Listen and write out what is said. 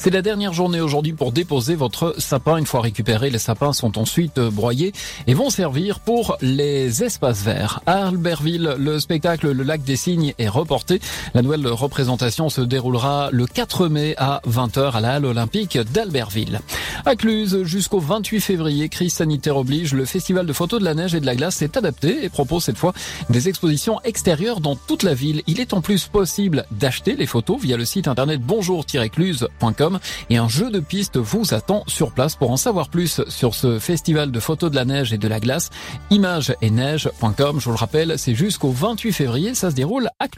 C'est la dernière journée aujourd'hui pour déposer votre sapin. Une fois récupérés, les sapins sont ensuite broyés et vont servir pour les espaces verts. À Albertville, le spectacle Le Lac des Cygnes est reporté. La nouvelle représentation se déroulera le 4 mai à 20h à la Halle Olympique d'Albertville. À Cluse, jusqu'au 28 février, crise sanitaire oblige, le festival de photos de la neige et de la glace s'est adapté et propose cette fois des expositions extérieures dans toute la ville. Il est en plus possible d'acheter les photos via le site internet bonjour-cluse.com et un jeu de pistes vous attend sur place pour en savoir plus sur ce festival de photos de la neige et de la glace. Image et neige.com, je vous le rappelle, c'est jusqu'au 28 février, ça se déroule à Cluse.